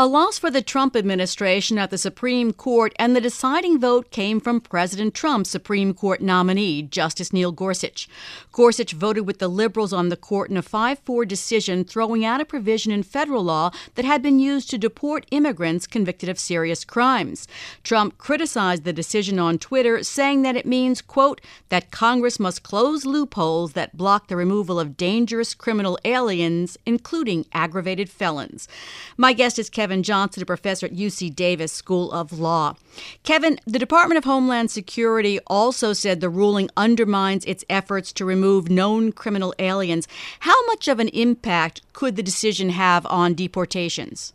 A loss for the Trump administration at the Supreme Court, and the deciding vote came from President Trump's Supreme Court nominee, Justice Neil Gorsuch. Gorsuch voted with the liberals on the court in a 5 4 decision, throwing out a provision in federal law that had been used to deport immigrants convicted of serious crimes. Trump criticized the decision on Twitter, saying that it means, quote, that Congress must close loopholes that block the removal of dangerous criminal aliens, including aggravated felons. My guest is Kevin. Kevin Johnson, a professor at UC Davis School of Law. Kevin, the Department of Homeland Security also said the ruling undermines its efforts to remove known criminal aliens. How much of an impact could the decision have on deportations?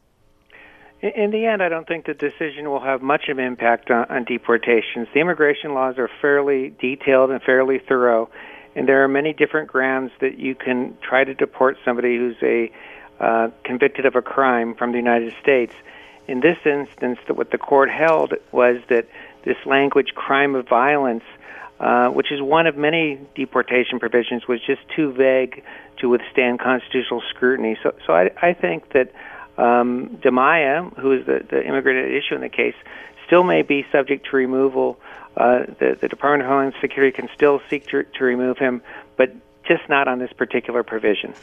In the end, I don't think the decision will have much of an impact on, on, deportations. The immigration laws are fairly detailed and fairly thorough, and there are many different grounds that you can try to deport somebody who's a uh, convicted of a crime from the United States. In this instance, what the court held was that this language, crime of violence, uh, which is one of many deportation provisions, was just too vague to withstand constitutional scrutiny. So, so I, I think that um, who is the, the immigrant at issue in the case, still may be subject to removal. Uh, the, the Department of Homeland Security can still seek to, to remove him, but just not on this particular provision.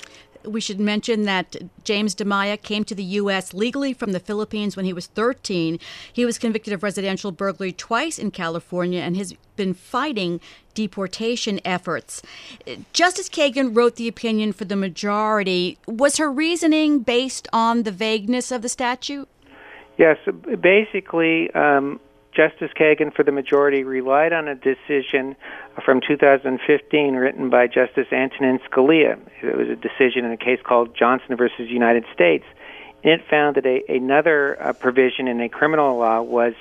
We should mention that James Dimaya came to the U.S. legally from the Philippines when he was 13. He was convicted of residential burglary twice in California and has been fighting deportation efforts. Justice Kagan wrote the opinion for the majority. Was her reasoning based on the vagueness of the statute? Yes, basically, um, Justice Kagan for the majority relied on a decision from 2015 written by Justice Antonin Scalia. It was a decision in a case called Johnson versus United States. And it found that a, another uh, provision in a criminal law was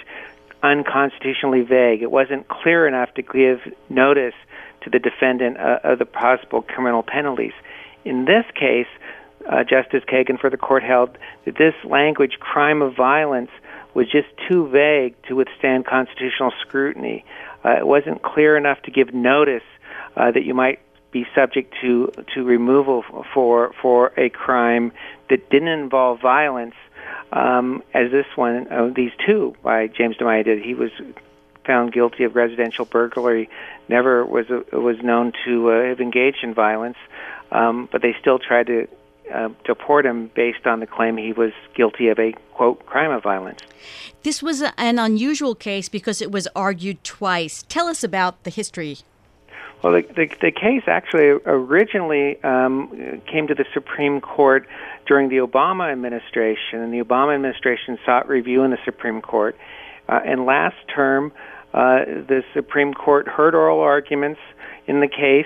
unconstitutionally vague. It wasn't clear enough to give notice to the defendant uh, of the possible criminal penalties. In this case, uh, Justice Kagan for the court held that this language, crime of violence, was just too vague to withstand constitutional scrutiny. Uh, it wasn't clear enough to give notice uh, that you might be subject to to removal for for a crime that didn't involve violence, um, as this one, uh, these two by James Dimaya did. He was found guilty of residential burglary, never was uh, was known to uh, have engaged in violence, um, but they still tried to uh, deport him based on the claim he was guilty of a quote crime of violence. This was an unusual case because it was argued twice. Tell us about the history. Well, the, the, the case actually originally um, came to the Supreme Court during the Obama administration, and the Obama administration sought review in the Supreme Court. Uh, and last term, uh, the Supreme Court heard oral arguments in the case,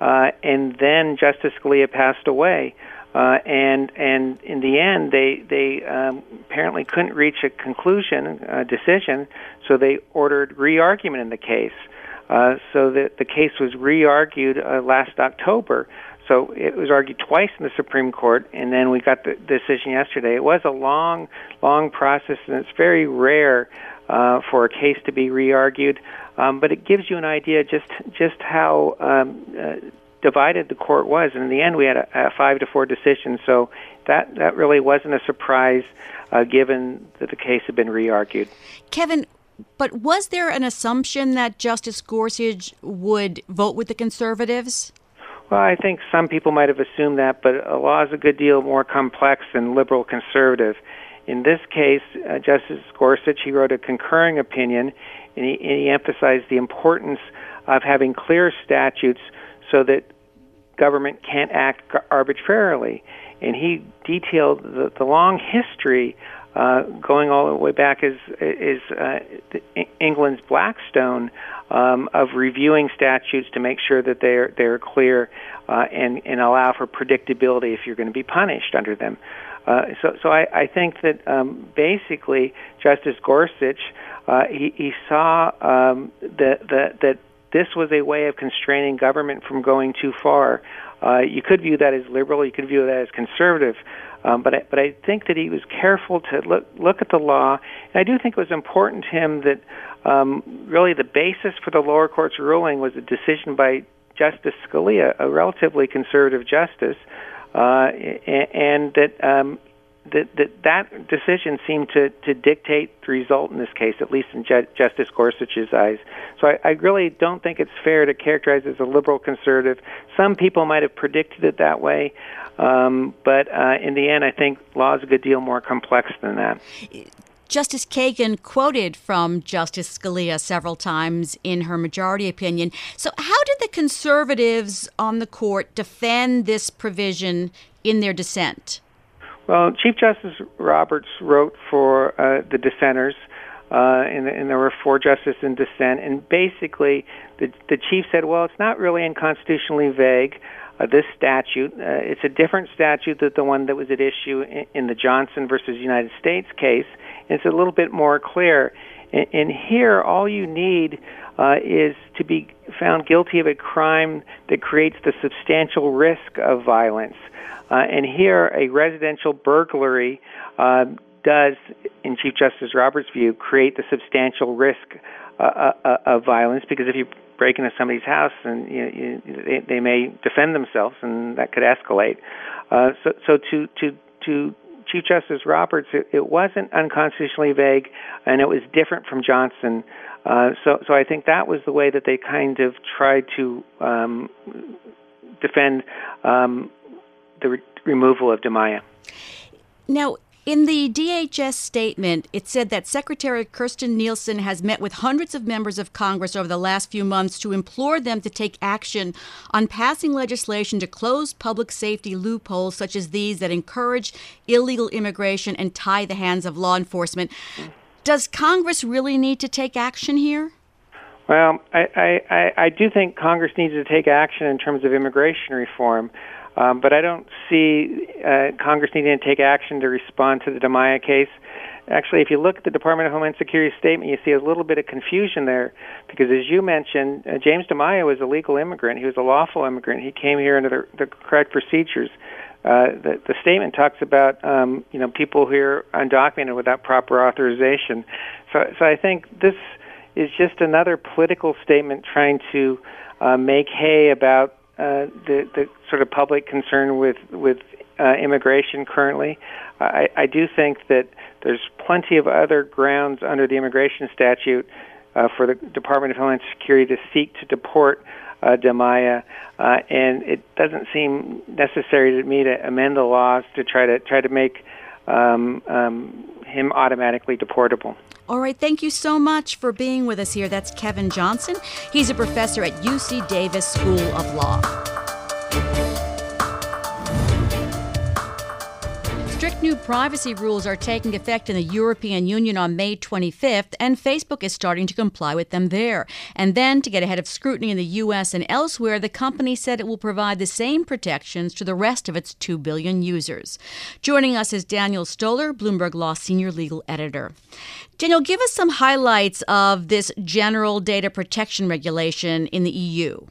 uh, and then Justice Scalia passed away. Uh, and and in the end, they they um, apparently couldn't reach a conclusion, a decision, so they ordered re-argument in the case. Uh, so that the case was re-argued uh, last October. So it was argued twice in the Supreme Court, and then we got the decision yesterday. It was a long, long process, and it's very rare uh, for a case to be re-argued. Um, but it gives you an idea just just how um, uh, divided the court was. And in the end, we had a, a five to four decision. So that that really wasn't a surprise, uh, given that the case had been re-argued. Kevin, but was there an assumption that Justice Gorsuch would vote with the conservatives? Well, I think some people might have assumed that, but a law is a good deal more complex than liberal conservative. In this case, uh, Justice Gorsuch he wrote a concurring opinion, and he, and he emphasized the importance of having clear statutes so that government can't act arbitrarily. And he detailed the, the long history uh, going all the way back as is uh, England's Blackstone um, of reviewing statutes to make sure that they're they're clear uh, and and allow for predictability if you're going to be punished under them. Uh, so so I, I think that um, basically Justice Gorsuch uh, he, he saw um, that that that this was a way of constraining government from going too far. Uh, you could view that as liberal, you could view that as conservative. Um, but I, but I think that he was careful to look look at the law, and I do think it was important to him that um, really the basis for the lower court's ruling was a decision by Justice Scalia, a relatively conservative justice, uh, and that um, that, that that decision seemed to, to dictate the result in this case, at least in Ju- Justice Gorsuch's eyes. So I, I really don't think it's fair to characterize as a liberal conservative. Some people might have predicted it that way, um, but uh, in the end, I think law is a good deal more complex than that. Justice Kagan quoted from Justice Scalia several times in her majority opinion. So, how did the conservatives on the court defend this provision in their dissent? Well, Chief Justice Roberts wrote for uh, the dissenters, uh, and, and, there were four justices in dissent. And basically, the, the chief said, "Well, it's not really unconstitutionally vague." Uh, this statute, uh, it's a different statute than the one that was at issue in, in the Johnson versus United States case. And it's a little bit more clear. And, and here, all you need uh, is to be found guilty of a crime that creates the substantial risk of violence. Uh, and here, a residential burglary uh, does, in Chief Justice Roberts' view, create the substantial risk uh, uh, uh of violence because if you break into somebody's house and you, you, they, they may defend themselves, and that could escalate. Uh, so, so to to to Chief Justice Roberts, it, it wasn't unconstitutionally vague, and it was different from Johnson. Uh, so, so I think that was the way that they kind of tried to um, defend um, the re- removal of Dimaya. Now, in the DHS statement, it said that Secretary Kirstjen Nielsen has met with hundreds of members of Congress over the last few months to implore them to take action on passing legislation to close public safety loopholes such as these that encourage illegal immigration and tie the hands of law enforcement. Does Congress really need to take action here? Well, I, I, I do think Congress needs to take action in terms of immigration reform. Um, but I don't see uh, Congress needing to take action to respond to the Dimaya case. Actually, if you look at the Department of Homeland Security statement, you see a little bit of confusion there because, as you mentioned, uh, James Dimaya was a legal immigrant. He was a lawful immigrant. He came here under the, the correct procedures. Uh, the, the statement talks about um, you know people here undocumented without proper authorization. So, so I think this is just another political statement trying to uh, make hay about uh, the the sort of public concern with with uh, immigration currently. I, I do think that there's plenty of other grounds under the immigration statute uh, for the Department of Homeland Security to seek to deport uh, Dimaya, uh, and it doesn't seem necessary to me to amend the laws to try to try to make um, um, him automatically deportable. All right, thank you so much for being with us here. That's Kevin Johnson. He's a professor at UC Davis School of Law. Privacy rules are taking effect in the European Union on May 25th, and Facebook is starting to comply with them there. And then, to get ahead of scrutiny in the U.S. and elsewhere, the company said it will provide the same protections to the rest of its 2 billion users. Joining us is Daniel Stoller, Bloomberg Law Senior Legal Editor. Daniel, give us some highlights of this general data protection regulation in the EU.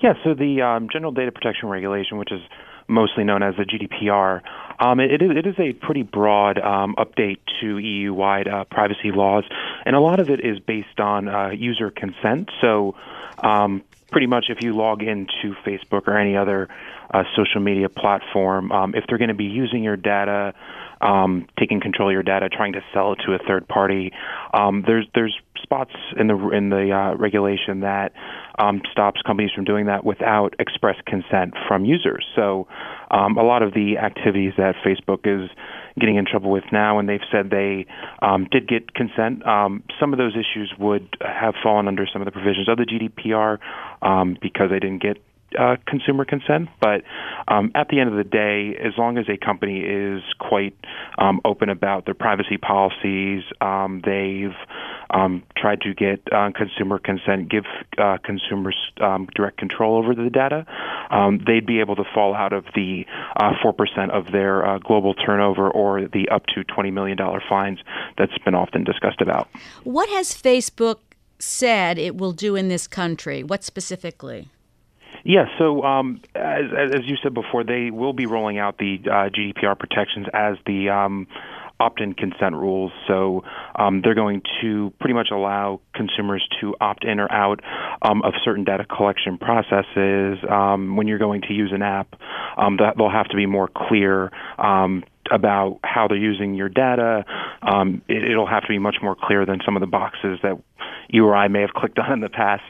Yeah, so the um, General Data Protection Regulation, which is mostly known as the GDPR. Um, it, it is a pretty broad um, update to EU-wide uh, privacy laws, and a lot of it is based on uh, user consent. So, um, pretty much, if you log into Facebook or any other uh, social media platform, um, if they're going to be using your data, um, taking control of your data, trying to sell it to a third party, um, there's there's spots in the in the uh, regulation that um, stops companies from doing that without express consent from users. So, um, a lot of the activities that Facebook is getting in trouble with now, and they've said they um, did get consent. Um, some of those issues would have fallen under some of the provisions of the GDPR um, because they didn't get uh, consumer consent. But um, at the end of the day, as long as a company is quite um, open about their privacy policies, um, they've um, tried to get uh, consumer consent, give uh, consumers um, direct control over the data, um, they'd be able to fall out of the uh, 4% of their uh, global turnover or the up to $20 million fines that's been often discussed about. What has Facebook said it will do in this country? What specifically? Yeah, so um, as, as you said before, they will be rolling out the uh, GDPR protections as the um, opt-in consent rules. So um, they're going to pretty much allow consumers to opt in or out um, of certain data collection processes. Um, when you're going to use an app, um, that they'll have to be more clear um, about how they're using your data. Um, it, will have to be much more clear than some of the boxes that you or I may have clicked on in the past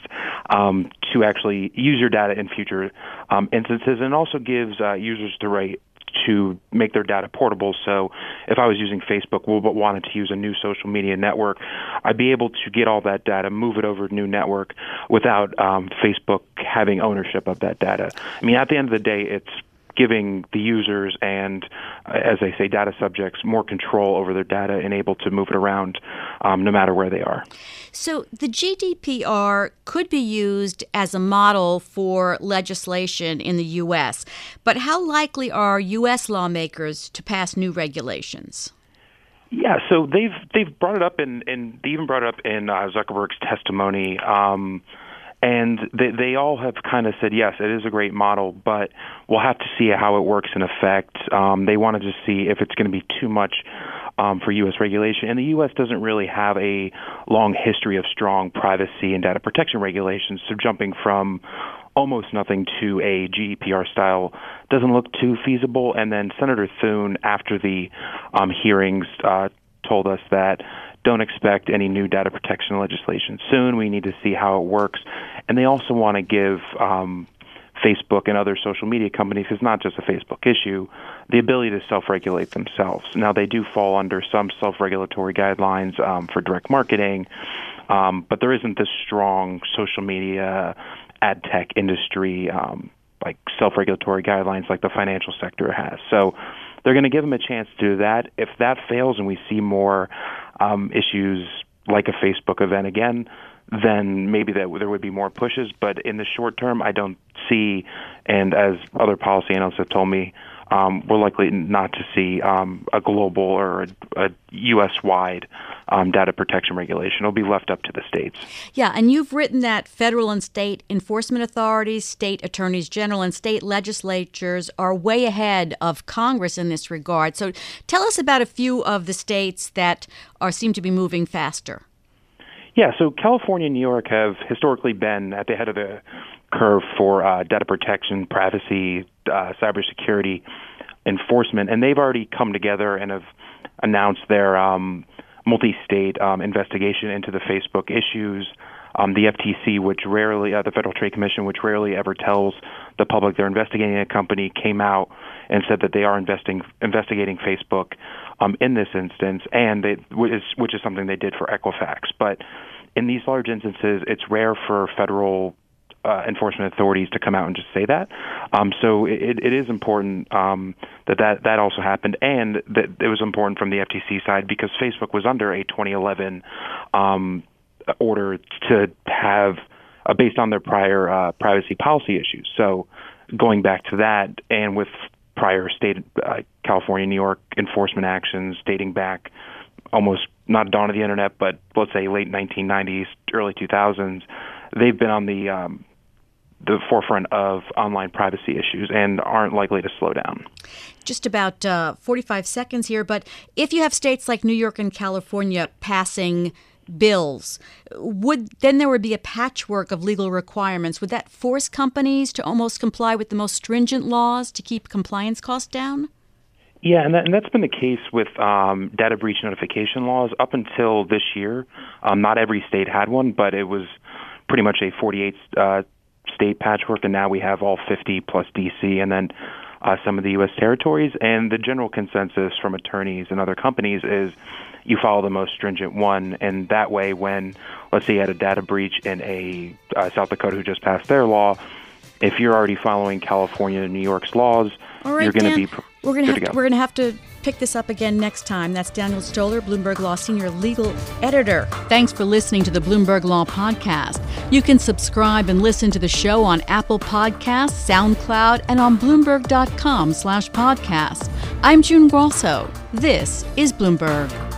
um, to actually use your data in future um, instances, and also gives uh, users the right to make their data portable. So if I was using Facebook but wanted to use a new social media network, I'd be able to get all that data, move it over to a new network without um, Facebook having ownership of that data. I mean, at the end of the day, it's giving the users and, uh, as they say, data subjects more control over their data and able to move it around um, no matter where they are. So the GDPR could be used as a model for legislation in the U.S., but how likely are U.S. lawmakers to pass new regulations? Yeah, so they've they've brought it up in, in they even brought it up in uh, Zuckerberg's testimony. Um, and they, they all have kind of said yes, it is a great model, but we'll have to see how it works in effect. Um, they wanted to see if it's going to be too much um, for U.S. regulation, and the U.S. doesn't really have a long history of strong privacy and data protection regulations. So jumping from almost nothing to a GDPR style doesn't look too feasible. And then Senator Thune, after the um, hearings, uh, told us that don't expect any new data protection legislation soon. We need to see how it works. And they also want to give um, Facebook and other social media companies, it's not just a Facebook issue, the ability to self regulate themselves. Now, they do fall under some self regulatory guidelines um, for direct marketing, um, but there isn't this strong social media ad tech industry. Um, like self-regulatory guidelines like the financial sector has. So they're going to give them a chance to do that. If that fails and we see more um, issues like a Facebook event again, then maybe that there would be more pushes. But in the short term, I don't see, and as other policy analysts have told me, um, we're likely not to see um, a global or a, a U.S.-wide um, data protection regulation. It'll be left up to the states. Yeah, and you've written that federal and state enforcement authorities, state attorneys general, and state legislatures are way ahead of Congress in this regard. So tell us about a few of the states that are seem to be moving faster. Yeah, so California and New York have historically been at the head of the curve for uh, data protection, privacy, uh, cybersecurity enforcement, and they've already come together and have announced their um, multi-state um, investigation into the Facebook issues. Um, the FTC, which rarely, uh, the Federal Trade Commission, which rarely ever tells the public they're investigating a company, came out and said that they are investing, investigating Facebook um, in this instance, and they, which, is, which is something they did for Equifax. But in these large instances, it's rare for federal uh, enforcement authorities to come out and just say that. Um, so it, it is important um, that, that that also happened, and that it was important from the FTC side because Facebook was under a 2011 um, order to have, uh, based on their prior uh, privacy policy issues. So going back to that, and with prior state uh, California, New York enforcement actions dating back almost not dawn of the internet, but let's say late 1990s, early 2000s, they've been on the um, the forefront of online privacy issues and aren't likely to slow down. Just about uh, 45 seconds here, but if you have states like New York and California passing bills, would then there would be a patchwork of legal requirements? Would that force companies to almost comply with the most stringent laws to keep compliance costs down? Yeah, and, that, and that's been the case with um, data breach notification laws up until this year. Um, not every state had one, but it was pretty much a 48 uh, state patchwork, and now we have all 50 plus DC, and then uh, some of the U.S. territories. And the general consensus from attorneys and other companies is you follow the most stringent one, and that way, when let's say you had a data breach in a uh, South Dakota who just passed their law, if you're already following California and New York's laws, right, you're going to be we're going to have to, we're going to have to pick this up again next time. That's Daniel Stoller, Bloomberg Law Senior Legal Editor. Thanks for listening to the Bloomberg Law Podcast. You can subscribe and listen to the show on Apple Podcasts, SoundCloud, and on Bloomberg.com slash podcast. I'm June Grasso. This is Bloomberg.